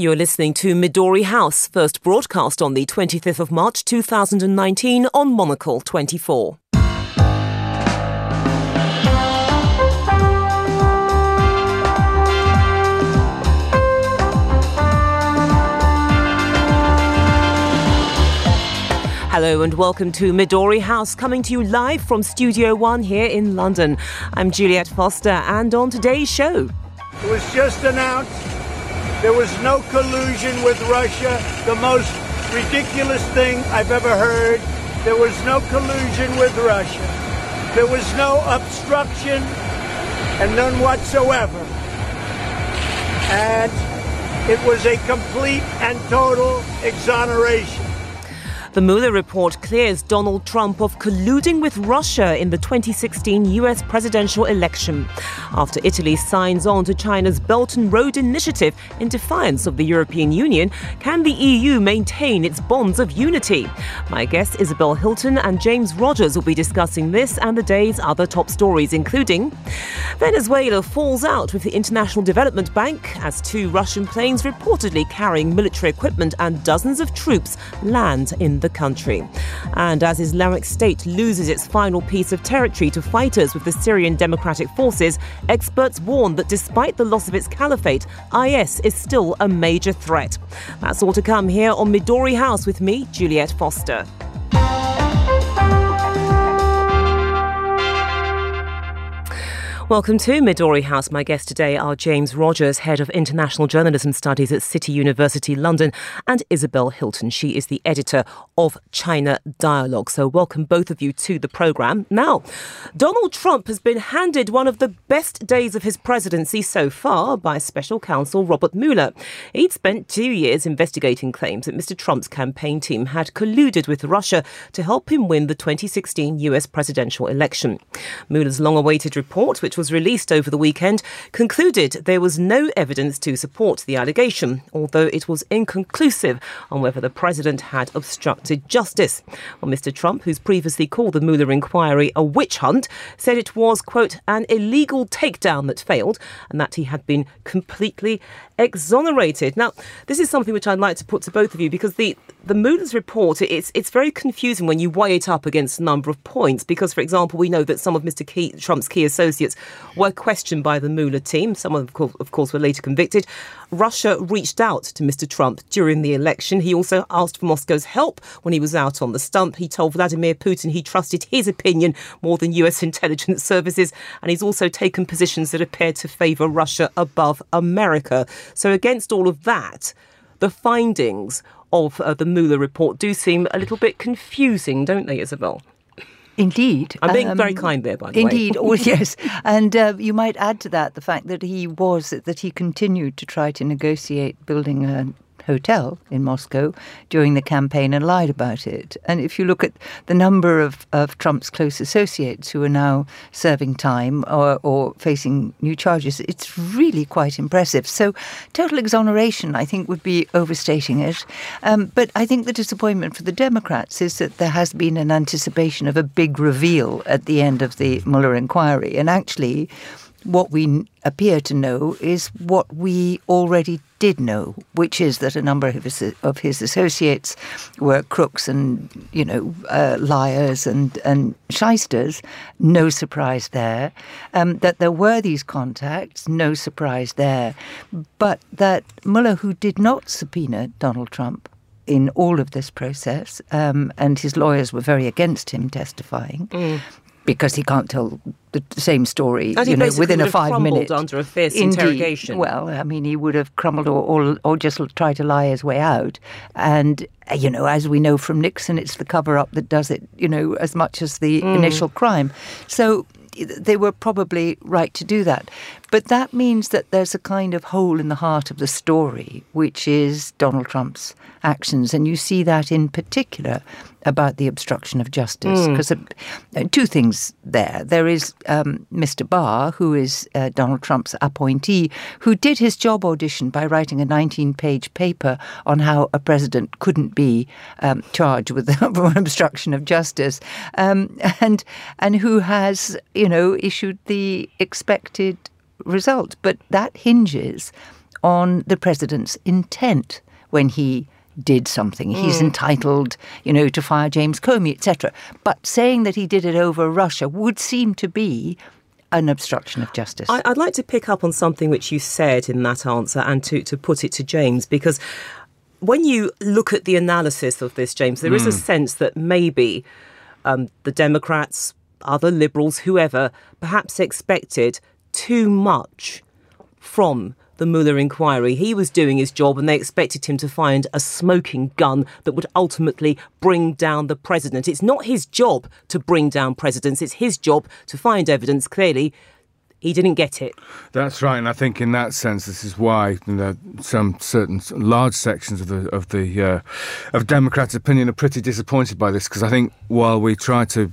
You're listening to Midori House, first broadcast on the 25th of March 2019 on Monocle 24. Hello and welcome to Midori House, coming to you live from Studio One here in London. I'm Juliette Foster, and on today's show. It was just announced there was no collusion with Russia, the most ridiculous thing I've ever heard. There was no collusion with Russia. There was no obstruction and none whatsoever. And it was a complete and total exoneration. The Mueller report clears Donald Trump of colluding with Russia in the 2016 US presidential election. After Italy signs on to China's Belt and Road Initiative in defiance of the European Union, can the EU maintain its bonds of unity? My guests Isabel Hilton and James Rodgers will be discussing this and the day's other top stories, including Venezuela falls out with the International Development Bank as two Russian planes reportedly carrying military equipment and dozens of troops land in the the country. And as Islamic State loses its final piece of territory to fighters with the Syrian Democratic Forces, experts warn that despite the loss of its caliphate, IS is still a major threat. That's all to come here on Midori House with me, Juliette Foster. Welcome to Midori House. My guests today are James Rodgers, Head of International Journalism Studies at City University London, and Isabel Hilton. She is the editor of China Dialogue. So, welcome both of you to the programme. Now, Donald Trump has been handed one of the best days of his presidency so far by special counsel Robert Mueller. He'd spent two years investigating claims that Mr. Trump's campaign team had colluded with Russia to help him win the 2016 US presidential election. Mueller's long awaited report, which was released over the weekend, concluded there was no evidence to support the allegation, although it was inconclusive on whether the president had obstructed justice. Well, Mr. Trump, who's previously called the Mueller inquiry a witch hunt, said it was, quote, an illegal takedown that failed and that he had been completely exonerated. Now, this is something which I'd like to put to both of you because the the Mueller's report it's it's very confusing when you weigh it up against a number of points. Because, for example, we know that some of Mr. Key, Trump's key associates were questioned by the Mueller team. Some of them, of course, were later convicted. Russia reached out to Mr. Trump during the election. He also asked for Moscow's help when he was out on the stump. He told Vladimir Putin he trusted his opinion more than US intelligence services, and he's also taken positions that appear to favour Russia above America. So, against all of that, the findings of uh, the Mueller report do seem a little bit confusing, don't they, Isabel? Indeed. I'm being um, very kind there, by the indeed. way. Indeed. oh, yes. And uh, you might add to that the fact that he was, that he continued to try to negotiate building a hotel in Moscow during the campaign and lied about it. And if you look at the number of, of Trump's close associates who are now serving time or, or facing new charges, it's really quite impressive. So, total exoneration, I think, would be overstating it. Um, but I think the disappointment for the Democrats is that there has been an anticipation of a big reveal at the end of the Mueller inquiry. And actually, what we appear to know is what we already did know, which is that a number of his, of his associates were crooks and, you know, uh, liars and, and shysters. No surprise there. Um, that there were these contacts, no surprise there. But that Mueller, who did not subpoena Donald Trump, in all of this process, um, and his lawyers were very against him testifying. Mm because he can't tell the same story and you know, within a five minute under a fierce Indeed. interrogation. Well, I mean, he would have crumbled or, or, or just try to lie his way out. And you know, as we know from Nixon, it's the cover up that does it. You know, as much as the mm. initial crime. So they were probably right to do that. But that means that there's a kind of hole in the heart of the story, which is Donald Trump's actions. And you see that in particular about the obstruction of justice. Because mm. uh, two things there. There is um, Mr. Barr, who is uh, Donald Trump's appointee, who did his job audition by writing a 19 page paper on how a president couldn't be um, charged with obstruction of justice, um, and, and who has, you know, issued the expected result. But that hinges on the president's intent when he did something. Mm. He's entitled, you know, to fire James Comey, etc. But saying that he did it over Russia would seem to be an obstruction of justice. I, would like to pick up on something which you said in that answer and to, to put it to James because when you look at the analysis of this, James, there mm. is a hmm. sense that maybe um, the Democrats, other liberals, whoever, perhaps expected too much from the Mueller inquiry. He was doing his job and they expected him to find a smoking gun that would ultimately bring down the president. It's not his job to bring down presidents, it's his job to find evidence. Clearly, he didn't get it. That's right, and I think in that sense, this is why you know, some certain large sections of the of the uh, of Democrats' opinion are pretty disappointed by this because I think while we try to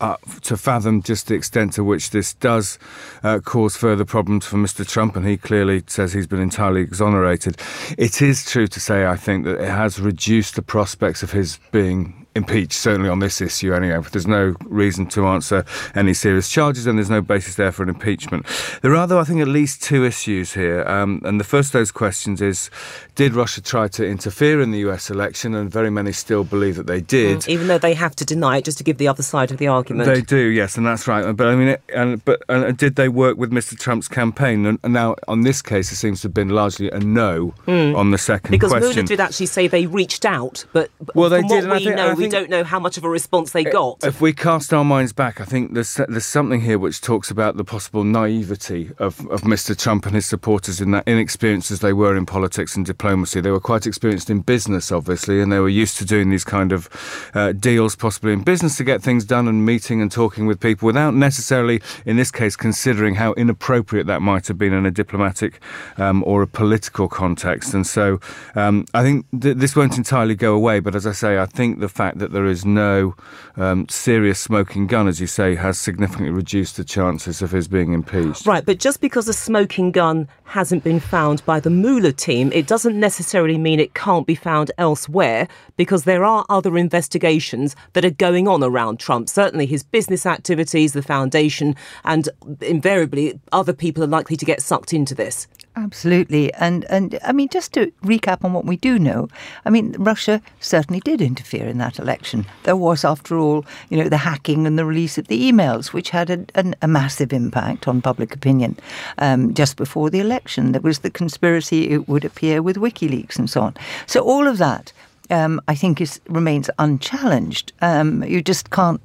uh, to fathom just the extent to which this does uh, cause further problems for Mr. Trump, and he clearly says he's been entirely exonerated. It is true to say, I think, that it has reduced the prospects of his being impeached, certainly on this issue anyway. There's no reason to answer any serious charges and there's no basis there for an impeachment. There are, though, I think, at least two issues here. Um, and the first of those questions is Did Russia try to interfere in the US election? And very many still believe that they did. Mm, even though they have to deny it just to give the other side of the argument. They do, yes, and that's right. But I mean, it, and, but and did they work with Mr. Trump's campaign? And, now, on this case, it seems to have been largely a no mm. on the second because question. Because Mueller did actually say they reached out, but well, they did. we think, know, we don't know how much of a response they got. If we cast our minds back, I think there's there's something here which talks about the possible naivety of, of Mr. Trump and his supporters in that inexperienced as they were in politics and diplomacy. They were quite experienced in business, obviously, and they were used to doing these kind of uh, deals, possibly in business, to get things done and meeting and talking with people without necessarily, in this case, considering how inappropriate that might have been in a diplomatic um, or a political context. And so um, I think th- this won't entirely go away, but as I say, I think the fact that there is no um, serious smoking gun, as you say, has significantly reduced the chances of his being impeached. Right, but just because a smoking gun hasn't been found by the Mueller team, it doesn't necessarily mean it can't be found elsewhere because there are other investigations that are going on around Trump. Certainly his business activities, the foundation, and invariably other people are likely to get sucked into this. Absolutely. And, and I mean, just to recap on what we do know, I mean, Russia certainly did interfere in that election. There was, after all, you know, the hacking and the release of the emails, which had a, a, a massive impact on public opinion um, just before the election. There was the conspiracy, it would appear, with WikiLeaks and so on. So all of that um, I think is remains unchallenged. Um, you just can't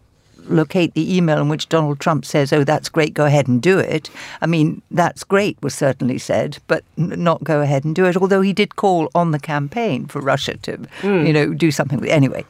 locate the email in which Donald Trump says, "Oh, that's great, go ahead and do it." I mean, that's great was certainly said, but not go ahead and do it. Although he did call on the campaign for Russia to, mm. you know, do something. Anyway,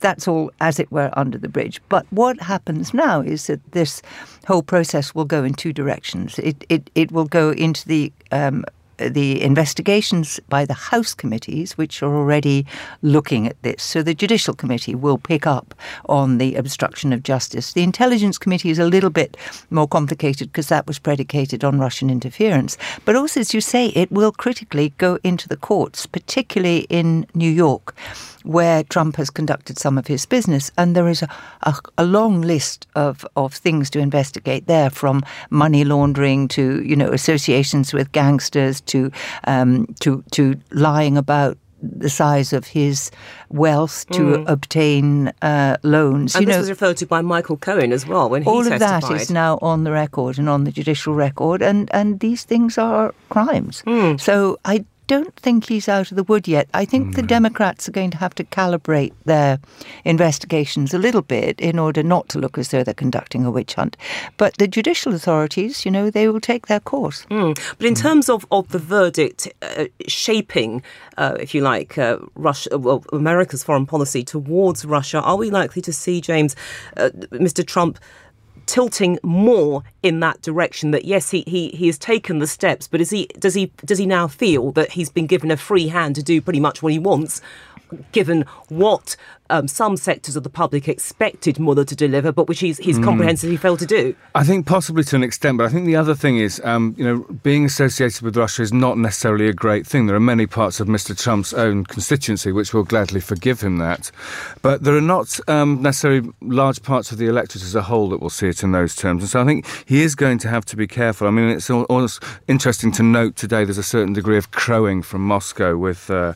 that's all as it were under the bridge. But what happens now is that this whole process will go in two directions. It it it will go into the um, the investigations by the House committees, which are already looking at this. So the Judicial Committee will pick up on the obstruction of justice. The Intelligence Committee is a little bit more complicated because that was predicated on Russian interference. But also, as you say, it will critically go into the courts, particularly in New York where Trump has conducted some of his business. And there is a, a, a, long list of, of things to investigate there, from money laundering to you know associations with gangsters to um, to to lying about the size of his wealth to mm. obtain uh, loans. And you this know, was referred to by Michael Cohen as well when he all of that is now on the record and on the judicial record, and and these things are crimes. Mm. So I don't think he's out of the wood yet. I think mm. the Democrats are going to have to calibrate their investigations a little bit in order not to look as though they're conducting a witch hunt. But the judicial authorities, you know, they will take their course. Mm. But in terms of, of the verdict uh, shaping, uh, if you like, uh, Russia, well, America's foreign policy towards Russia, are we likely to see, James, uh, Mr. Trump? Tilting more in that direction that yes he, he he has taken the steps but is he does he does he now feel that he's been given a free hand to do pretty much what he wants given what um, some sectors of the public expected Mueller to deliver, but which he's, he's mm. comprehensively failed to do? I think possibly to an extent, but I think the other thing is, um, you know, being associated with Russia is not necessarily a great thing. There are many parts of Mr. Trump's own constituency which will gladly forgive him that, but there are not um, necessarily large parts of the electorate as a whole that will see it in those terms. And so I think he is going to have to be careful. I mean, it's almost interesting to note today there's a certain degree of crowing from Moscow with uh,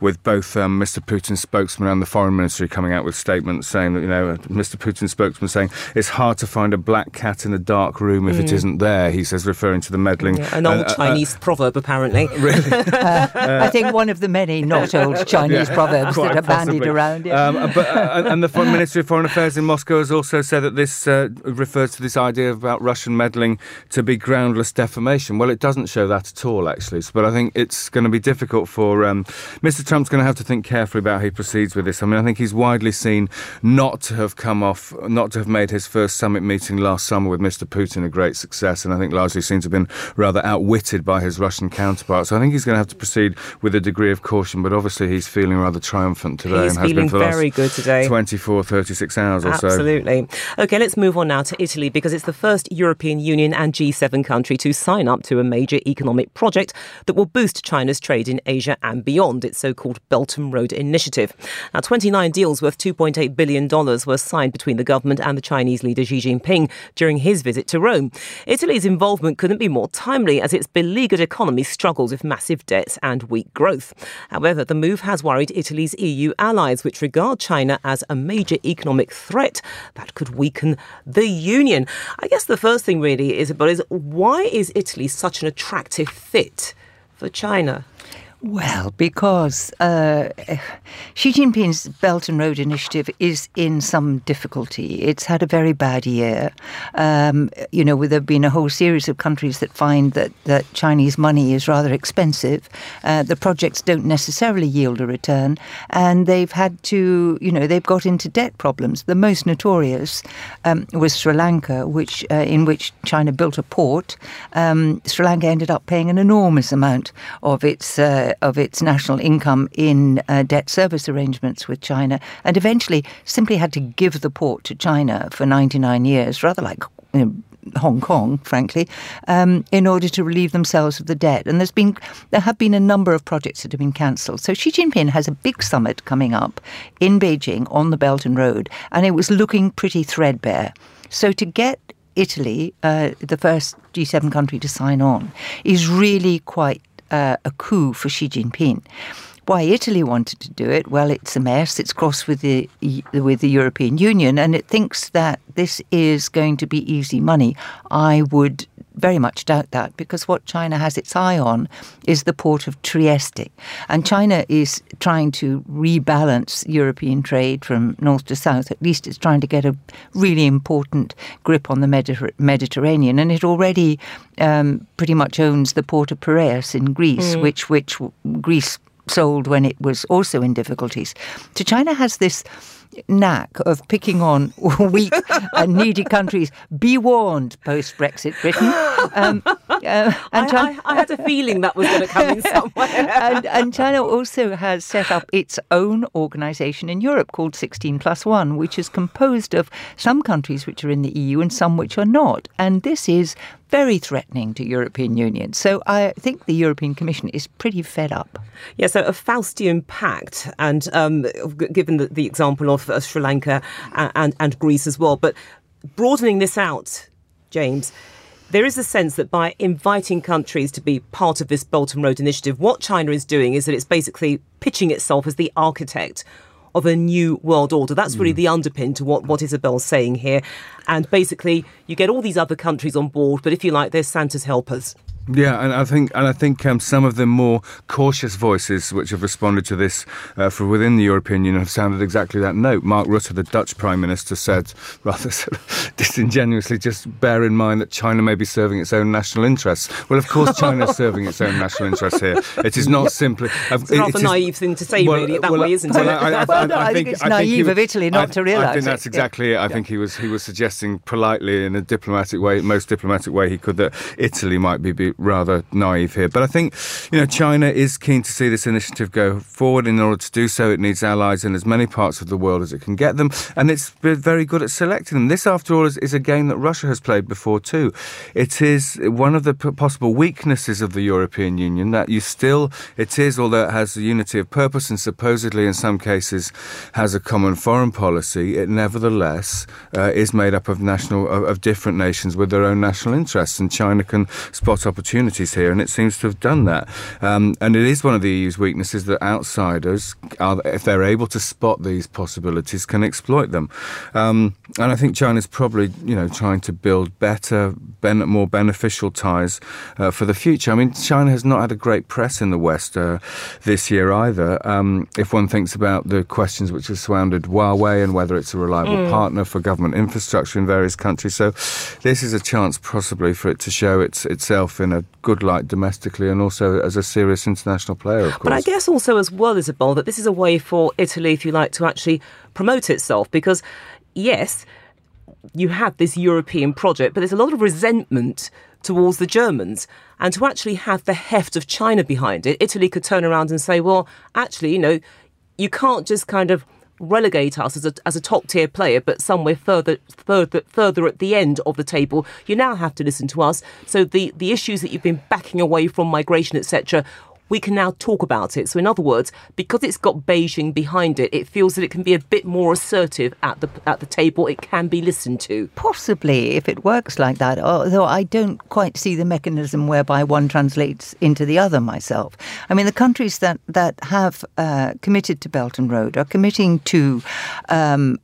with both um, Mr. Putin's spokesman and the foreign ministry coming out with statements saying that you know Mr. Putin's spokesman saying it's hard to find a black cat in a dark room if mm. it isn't there. He says referring to the meddling. Yeah, an old uh, uh Chinese uh, proverb apparently. Really, I think one of the many not old Chinese yeah, proverbs that are possibly. bandied around. Yeah. Um, but uh, and the Ministry of Foreign Affairs in Moscow has also said that this uh, refers to this idea about Russian meddling to be groundless defamation. Well, it doesn't show that at all, actually. But I think it's going to be difficult for um, Mr. Trump's going to have to think carefully about how he proceeds with this. I mean, I think he's widely seen not to have come off, not to have made his first summit meeting last summer with Mr. Putin a great success, and I think largely seems to have been rather outwitted by his Russian counterpart. So I think he's going to have to proceed with a degree of caution, but obviously he's feeling rather triumphant today he's and has been for very good today. 24, 36 hours or so. Absolutely. Okay, let's move on now to Italy because it's the first European Union and G7 country to sign up to a major economic project that will boost China's trade in Asia and beyond, its so called Belt and Road Initiative. Now, 29 deals worth $2.8 billion were signed between the government and the Chinese leader Xi Jinping during his visit to Rome. Italy's involvement couldn't be more timely as its beleaguered economy struggles with massive debts and weak growth. However, the move has worried Italy's EU allies, which regard China as a major economic threat that could weaken the union. I guess the first thing really is about is why is Italy such an attractive fit for China? Well, because uh, Xi Jinping's Belt and Road Initiative is in some difficulty. It's had a very bad year. Um, you know, there have been a whole series of countries that find that, that Chinese money is rather expensive. Uh, the projects don't necessarily yield a return, and they've had to, you know, they've got into debt problems. The most notorious um, was Sri Lanka, which uh, in which China built a port. Um, Sri Lanka ended up paying an enormous amount of its uh, of its national income in uh, debt service arrangements with China, and eventually simply had to give the port to China for 99 years, rather like you know, Hong Kong, frankly, um, in order to relieve themselves of the debt. And there's been there have been a number of projects that have been cancelled. So Xi Jinping has a big summit coming up in Beijing on the Belt and Road, and it was looking pretty threadbare. So to get Italy, uh, the first G7 country to sign on, is really quite uh, a coup for Xi Jinping. Why Italy wanted to do it? Well, it's a mess. It's crossed with the with the European Union, and it thinks that this is going to be easy money. I would very much doubt that because what China has its eye on is the port of Trieste. And China is trying to rebalance European trade from north to south. At least it's trying to get a really important grip on the Mediter- Mediterranean. And it already um, pretty much owns the port of Piraeus in Greece, mm. which, which Greece sold when it was also in difficulties. So China has this knack of picking on weak and needy countries. Be warned, post Brexit Britain. Um, uh, and I, China, I, I, had a feeling that was going to come in somewhere. and, and, China also has set up its own organisation in Europe called 16 plus 1, which is composed of some countries which are in the EU and some which are not. And this is very threatening to European Union. So I think the European Commission is pretty fed up. Yeah, so a Faustian pact, and um, given the, the, example of uh, Sri Lanka and, and, and Greece as well, but broadening this out, James, there is a sense that by inviting countries to be part of this Belt and Road Initiative, what China is doing is that it's basically pitching itself as the architect of a new world order. That's really mm. the underpin to what, what Isabel's saying here. And basically, you get all these other countries on board, but if you like, they're Santa's helpers. Yeah, and I think and I think um, some of the more cautious voices which have responded to this uh, from within the European Union have sounded exactly that note. Mark Rutte, the Dutch Prime Minister, said rather sort of disingenuously, "Just bear in mind that China may be serving its own national interests." Well, of course, China is serving its own national interests here. It is not simply. Uh, it's a rather it naive thing to say, well, really, that well, way, isn't well, it? I, I, I, no, I, think, think it's naive of Italy not to realise. I think that's exactly it. I yeah. think he was he was suggesting politely in a diplomatic way, most diplomatic way he could, that Italy might be, be rather naive here. But I think, you know, China is keen to see this initiative go forward. In order to do so, it needs allies in as many parts of the world as it can get them. And it's very good at selecting them. This, after all, is, is a game that Russia has played before, too. It is one of the possible weaknesses of the European Union that you still, it is, although it has a unity of purpose and supposedly in some cases has a common foreign policy, it nevertheless uh, is made up of national, of, of different nations with their own national interests. And China can spot opportunities here, and it seems to have done that. Um, and it is one of the EU's weaknesses that outsiders, are, if they're able to spot these possibilities, can exploit them. Um, and I think China's probably, you know, trying to build better, ben- more beneficial ties uh, for the future. I mean, China has not had a great press in the West uh, this year either. Um, if one thinks about the questions which have surrounded Huawei and whether it's a reliable mm. partner for government infrastructure in various countries, so this is a chance possibly for it to show its, itself in a good light domestically and also as a serious international player. Of course, but I guess also as well, Isabel, that this is a way for Italy, if you like, to actually promote itself because yes you have this European project, but there's a lot of resentment towards the Germans. And to actually have the heft of China behind it, Italy could turn around and say, well, actually, you know, you can't just kind of relegate us as a, as a top tier player, but somewhere further, further, further at the end of the table. You now have to listen to us. So the, the issues that you've been backing away from migration, etc., we can now talk about it. So, in other words, because it's got Beijing behind it, it feels that it can be a bit more assertive at the at the table. It can be listened to. Possibly, if it works like that. Although I don't quite see the mechanism whereby one translates into the other myself. I mean, the countries that that have uh, committed to Belt and Road are committing to um,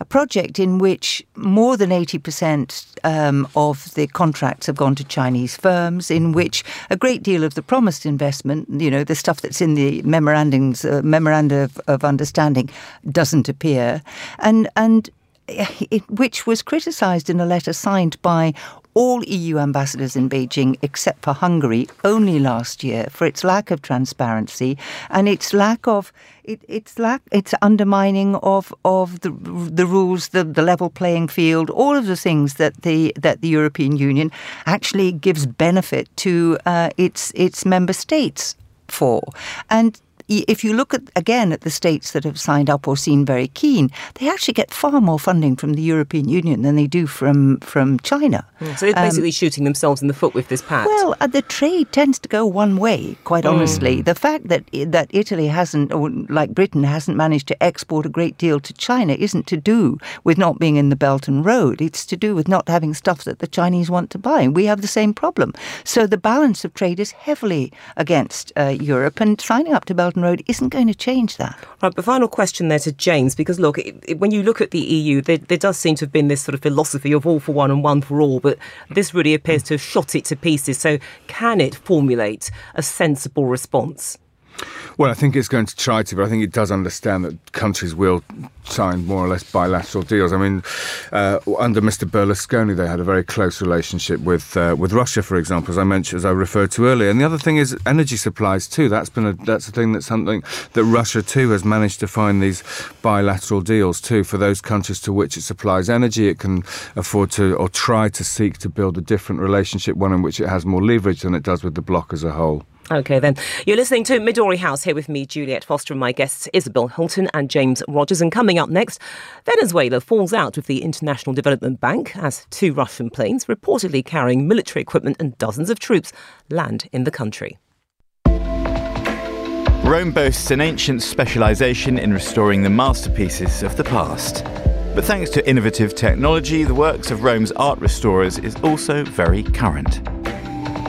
a project in which more than eighty percent um, of the contracts have gone to Chinese firms, in which a great deal of the promised investment you know, the stuff that's in the memorandums, uh, memoranda of, of understanding doesn't appear. And, and it, which was criticised in a letter signed by all EU ambassadors in Beijing except for Hungary only last year for its lack of transparency and its lack of it, its lack its undermining of of the the rules the the level playing field all of the things that the that the European Union actually gives benefit to uh, its its member states for. And if you look at again at the states that have signed up or seem very keen, they actually get far more funding from the European Union than they do from from China. Mm, so they're basically um, shooting themselves in the foot with this pact. Well, uh, the trade tends to go one way, quite mm. honestly. The fact that that Italy hasn't, or like Britain, hasn't managed to export a great deal to China isn't to do with not being in the Belt and Road. It's to do with not having stuff that the Chinese want to buy. We have the same problem. So the balance of trade is heavily against uh, Europe, and signing up to Belt Road isn't going to change that. Right, but final question there to James, because look, it, it, when you look at the EU, there, there, does seem to have been this sort of philosophy of all for one and one for all, but this really appears to have shot it to pieces. So can it formulate a sensible response? Well, I think it's going to try to, but I think it does understand that countries will sign more or less bilateral deals. I mean, uh, under Mr. Berlusconi, they had a very close relationship with uh, with Russia, for example, as I mentioned, as I referred to earlier. And the other thing is energy supplies too. That's been a that's a thing that's something that Russia too has managed to find these bilateral deals too for those countries to which it supplies energy. It can afford to or try to seek to build a different relationship, one in which it has more leverage than it does with the bloc as a whole. Okay, then. You're listening to Midori House here with me, Juliette Foster, and my guests, Isabel Hilton and James Rodgers. And coming up next, Venezuela falls out with the International Development Bank as two Russian planes, reportedly carrying military equipment and dozens of troops, land in the country. Rome boasts an ancient specialisation in restoring the masterpieces of the past. But thanks to innovative technology, the works of Rome's art restorers is also very current.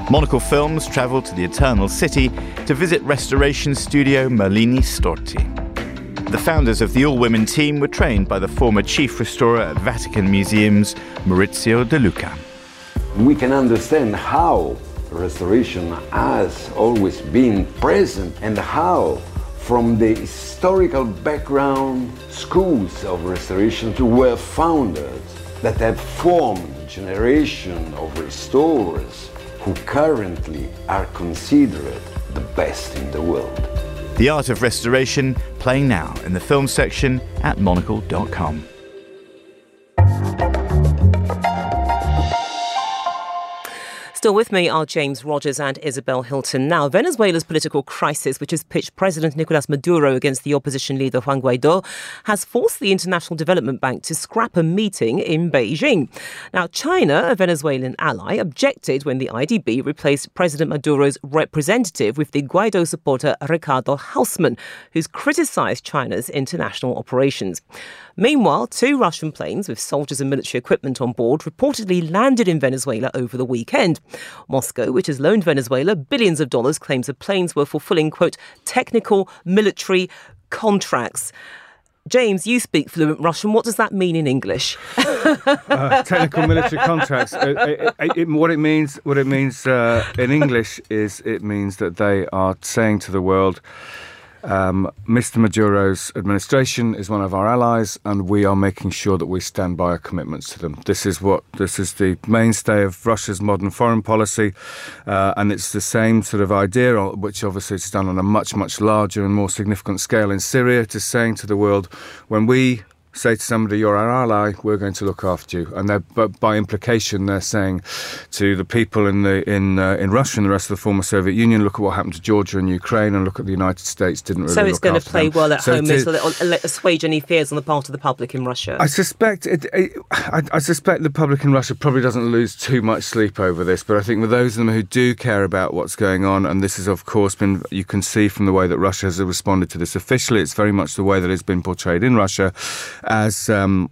Monocle Films travelled to the Eternal City to visit restoration studio Merlini Storti. The founders of the all women team were trained by the former chief restorer at Vatican Museums, Maurizio De Luca. We can understand how restoration has always been present and how, from the historical background, schools of restoration were founded that have formed a generation of restorers who currently are considered the best in the world. The Art of Restoration playing now in the film section at monocle.com. Still with me are James Rodgers and Isabel Hilton. Now, Venezuela's political crisis, which has pitched President Nicolas Maduro against the opposition leader Juan Guaido, has forced the International Development Bank to scrap a meeting in Beijing. Now, China, a Venezuelan ally, objected when the IDB replaced President Maduro's representative with the Guaido supporter Ricardo Hausmann, who's criticized China's international operations. Meanwhile, two Russian planes with soldiers and military equipment on board reportedly landed in Venezuela over the weekend. Moscow, which has loaned Venezuela billions of dollars, claims the planes were fulfilling, quote, technical military contracts. James, you speak fluent Russian. What does that mean in English? uh, technical military contracts. Uh, it, it, it, what it means, what it means uh, in English is it means that they are saying to the world, um, Mr. Maduro's administration is one of our allies, and we are making sure that we stand by our commitments to them. This is what this is the mainstay of Russia's modern foreign policy, uh, and it's the same sort of idea, which obviously is done on a much, much larger and more significant scale in Syria, to saying to the world, when we say to somebody, "You're our ally. We're going to look after you," and but by implication, they're saying to the people in the in uh, in Russia and the rest of the former Soviet Union, "Look at what happened to Georgia and Ukraine, and look at the United States didn't really." So it's going to play them. well at so home. It'll, it'll assuage any fears on the part of the public in Russia. I suspect it, it I, I, suspect the public in Russia probably doesn't lose too much sleep over this, but I think with those of them who do care about what's going on, and this has of course been you can see from the way that Russia has responded to this officially, it's very much the way that it's been portrayed in Russia as. Um,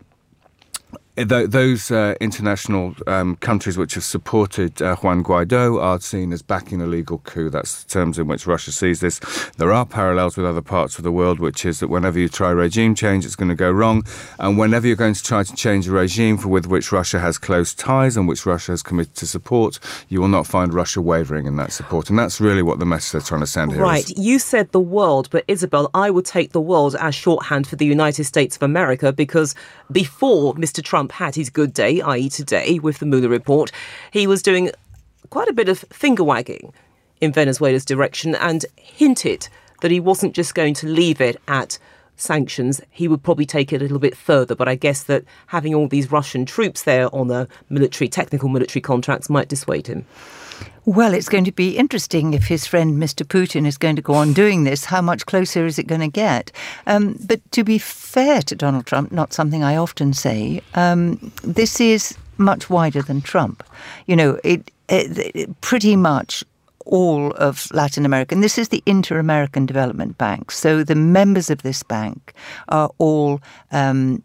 those uh, international um, countries which have supported uh, Juan Guaido are seen as backing a legal coup. That's the terms in which Russia sees this. There are parallels with other parts of the world, which is that whenever you try regime change, it's going to go wrong. And whenever you're going to try to change a regime for with which Russia has close ties and which Russia has committed to support, you will not find Russia wavering in that support. And that's really what the message they're trying to send here right. Is. You said the world, but Isabel, I would take the world as shorthand for the United States of America because before Mr. Trump Trump had his good day, i.e., today, with the Mueller report, he was doing quite a bit of finger wagging in Venezuela's direction and hinted that he wasn't just going to leave it at sanctions. He would probably take it a little bit further, but I guess that having all these Russian troops there on the military, technical military contracts might dissuade him. Well, it's going to be interesting if his friend Mr. Putin is going to go on doing this. How much closer is it going to get? Um, but to be fair to Donald Trump, not something I often say, um, this is much wider than Trump. You know, it, it, it pretty much all of Latin America, and this is the Inter American Development Bank. So the members of this bank are all um,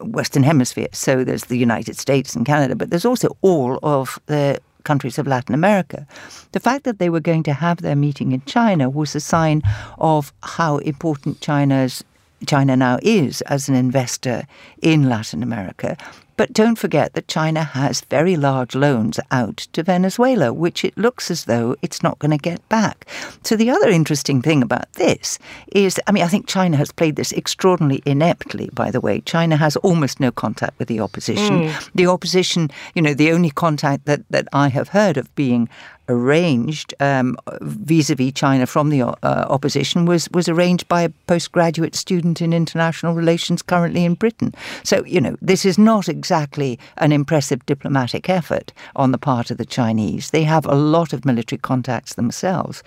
Western Hemisphere. So there's the United States and Canada, but there's also all of the countries of Latin America. The fact that they were going to have their meeting in China was a sign of how important China's China now is as an investor in Latin America. But don't forget that China has very large loans out to Venezuela, which it looks as though it's not going to get back. So the other interesting thing about this is, I mean, I think China has played this extraordinarily ineptly, by the way. China has almost no contact with the opposition. Mm. The opposition, you know, the only contact that, that I have heard of being arranged um, vis-a-vis China from the uh, opposition was was arranged by a postgraduate student in international relations currently in Britain. So you know this is not exactly an impressive diplomatic effort on the part of the Chinese. They have a lot of military contacts themselves,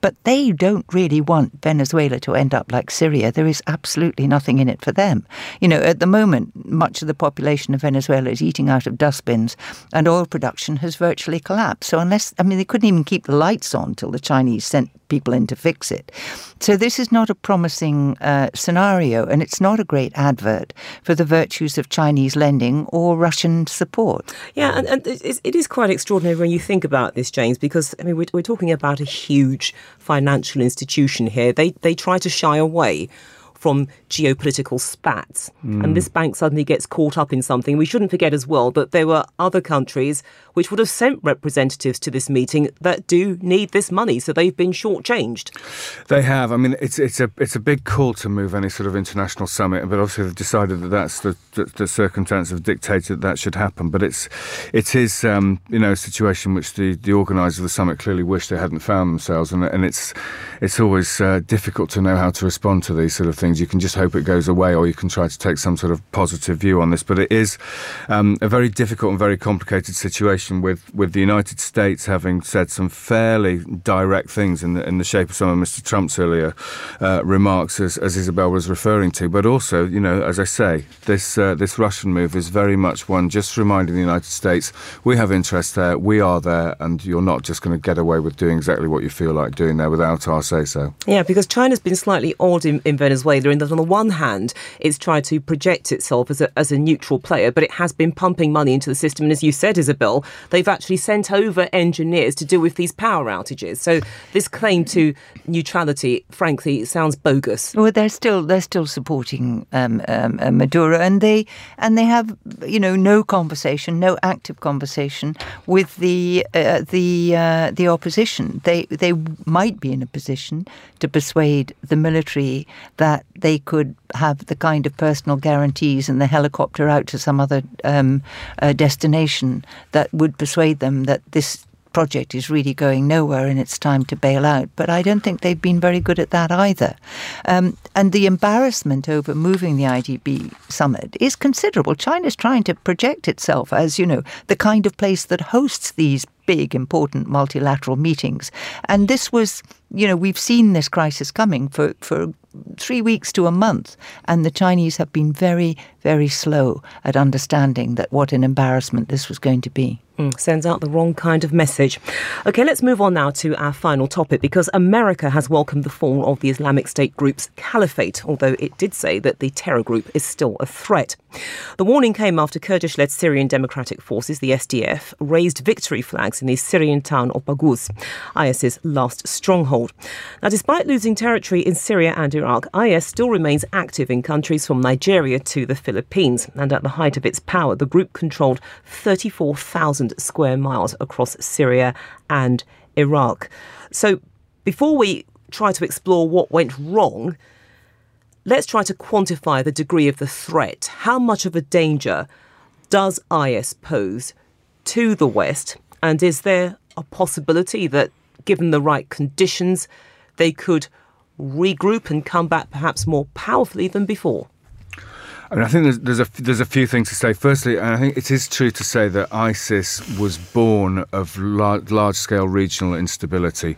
but they don't really want Venezuela to end up like Syria. There is absolutely nothing in it for them. You know, at the moment, much of the population of Venezuela is eating out of dustbins, and oil production has virtually collapsed. So unless I mean couldn't even keep the lights on till the Chinese sent people in to fix it. So this is not a promising uh, scenario, and it's not a great advert for the virtues of Chinese lending or Russian support. Yeah, and, and it is quite extraordinary when you think about this, James, because I mean we're, we're talking about a huge financial institution here. They they try to shy away from geopolitical spats. Mm. And this bank suddenly gets caught up in something. We shouldn't forget as well that there were other countries which would have sent representatives to this meeting that do need this money, so they've been shortchanged. They have. I mean, it's it's a it's a big call to move any sort of international summit, but obviously they've decided that that's the the, the circumstances have dictated that that should happen. But it's it is um, you know a situation which the the organisers of the summit clearly wish they hadn't found themselves, and and it's it's always uh, difficult to know how to respond to these sort of things. You can just hope it goes away, or you can try to take some sort of positive view on this. But it is um, a very difficult and very complicated situation with, with the United States having said some fairly direct things in the, in the shape of some of Mr. Trump's earlier uh, remarks, as, as Isabel was referring to. But also, you know, as I say, this uh, this Russian move is very much one just reminding the United States we have interest there, we are there, and you're not just going to get away with doing exactly what you feel like doing there without our say so. Yeah, because China's been slightly odd in, in Venezuela in that on the one hand, it's tried to project itself as a, as a neutral player, but it has been pumping money into the system. And as you said, Isabel, they've actually sent over engineers to deal with these power outages. So this claim to neutrality, frankly, sounds bogus. Well, they're still they're still supporting um, um, uh, Maduro, and they and they have you know no conversation, no active conversation with the uh, the uh, the opposition. They they might be in a position to persuade the military that they could have the kind of personal guarantees and the helicopter out to some other um, uh, destination that would persuade them that this project is really going nowhere and it's time to bail out. But I don't think they've been very good at that either. Um, and the embarrassment over moving the IDB summit is considerable. China's trying to project itself as, you know, the kind of place that hosts these big, important multilateral meetings. And this was, you know, we've seen this crisis coming for, for three weeks to a month, and the Chinese have been very, very slow at understanding that what an embarrassment this was going to be. Mm, sends out the wrong kind of message. Okay, let's move on now to our final topic because America has welcomed the fall of the Islamic State group's caliphate, although it did say that the terror group is still a threat. The warning came after Kurdish led Syrian Democratic Forces, the SDF, raised victory flags in the Syrian town of Baghouz, IS's last stronghold. Now, despite losing territory in Syria and Iraq, IS still remains active in countries from Nigeria to the Philippines, and at the height of its power, the group controlled 34,000 square miles across Syria and Iraq. So before we try to explore what went wrong, let's try to quantify the degree of the threat. How much of a danger does IS pose to the West? And is there a possibility that, given the right conditions, they could regroup and come back perhaps more powerfully than before? I mean, I think there's, there's, a there's a few things to say. Firstly, I think it is true to say that ISIS was born of large, large scale regional instability,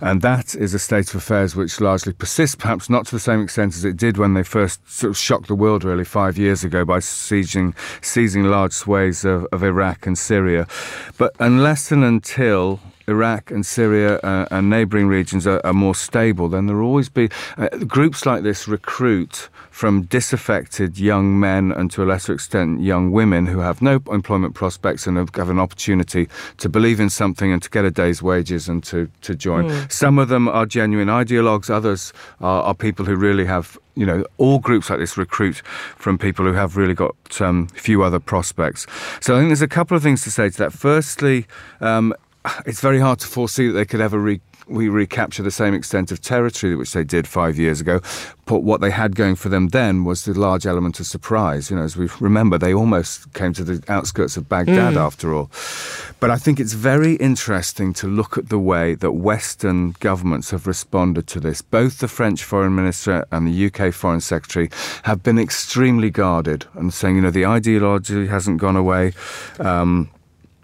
and that is a state of affairs which largely persists, perhaps not to the same extent as it did when they first sort of shocked the world really five years ago by sieging, seizing large swathes of, of Iraq and Syria. But unless and until Iraq and Syria uh, and neighbouring regions are, are, more stable, then there will always be uh, groups like this recruit from disaffected young men and to a lesser extent young women who have no employment prospects and have an opportunity to believe in something and to get a day's wages and to, to join. Mm. Some of them are genuine ideologues, others are, are people who really have you know, all groups like this recruit from people who have really got um, few other prospects. So I think there's a couple of things to say to that. Firstly, um, it's very hard to foresee that they could ever re- we recapture the same extent of territory which they did five years ago. But what they had going for them then was the large element of surprise. You know, as we remember, they almost came to the outskirts of Baghdad mm. after all. But I think it's very interesting to look at the way that Western governments have responded to this. Both the French Foreign Minister and the UK Foreign Secretary have been extremely guarded and saying, you know, the ideology hasn't gone away. Um,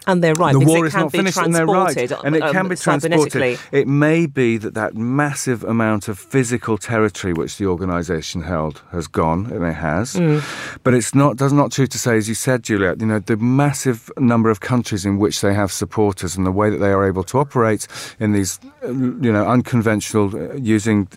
and they're right. The war is not finished, and they're right, and it um, can be transported. It may be that that massive amount of physical territory which the organisation held has gone, and it has. Mm. But it's not does not true to say, as you said, Juliette. You know, the massive number of countries in which they have supporters, and the way that they are able to operate in these, you know, unconventional uh, using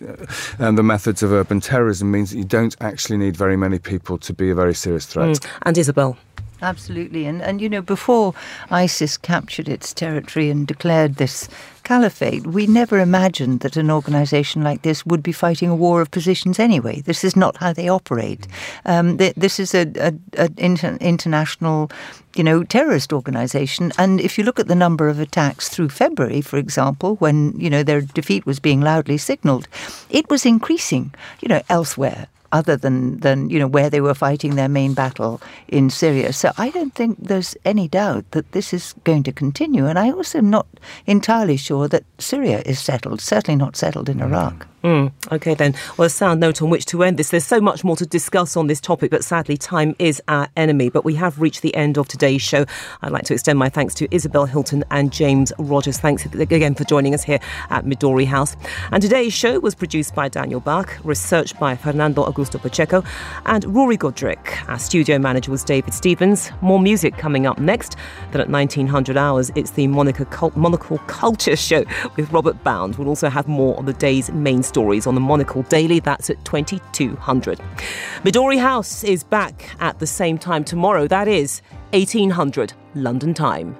uh, the methods of urban terrorism means that you don't actually need very many people to be a very serious threat. Mm. And Isabel. Absolutely. And, and, you know, before ISIS captured its territory and declared this caliphate, we never imagined that an organization like this would be fighting a war of positions anyway. This is not how they operate. Um, this is an a, a inter- international, you know, terrorist organization. And if you look at the number of attacks through February, for example, when, you know, their defeat was being loudly signaled, it was increasing, you know, elsewhere other than, than you know where they were fighting their main battle in Syria. So I don't think there's any doubt that this is going to continue. And I also am not entirely sure that Syria is settled. Certainly not settled in mm-hmm. Iraq. Mm, okay, then. Well, a sound note on which to end this. There's so much more to discuss on this topic, but sadly, time is our enemy. But we have reached the end of today's show. I'd like to extend my thanks to Isabel Hilton and James Rodgers. Thanks again for joining us here at Midori House. And today's show was produced by Daniel Bach, researched by Fernando Augusto Pacheco, and Rory Godric. Our studio manager was David Stevens. More music coming up next. Then at 1900 hours, it's the Monica Cult- Monocle Culture Show with Robert Bound. We'll also have more on the day's main stories on the Monocle Daily. That's at 2200. Midori House is back at the same time tomorrow. That is 1800 London time.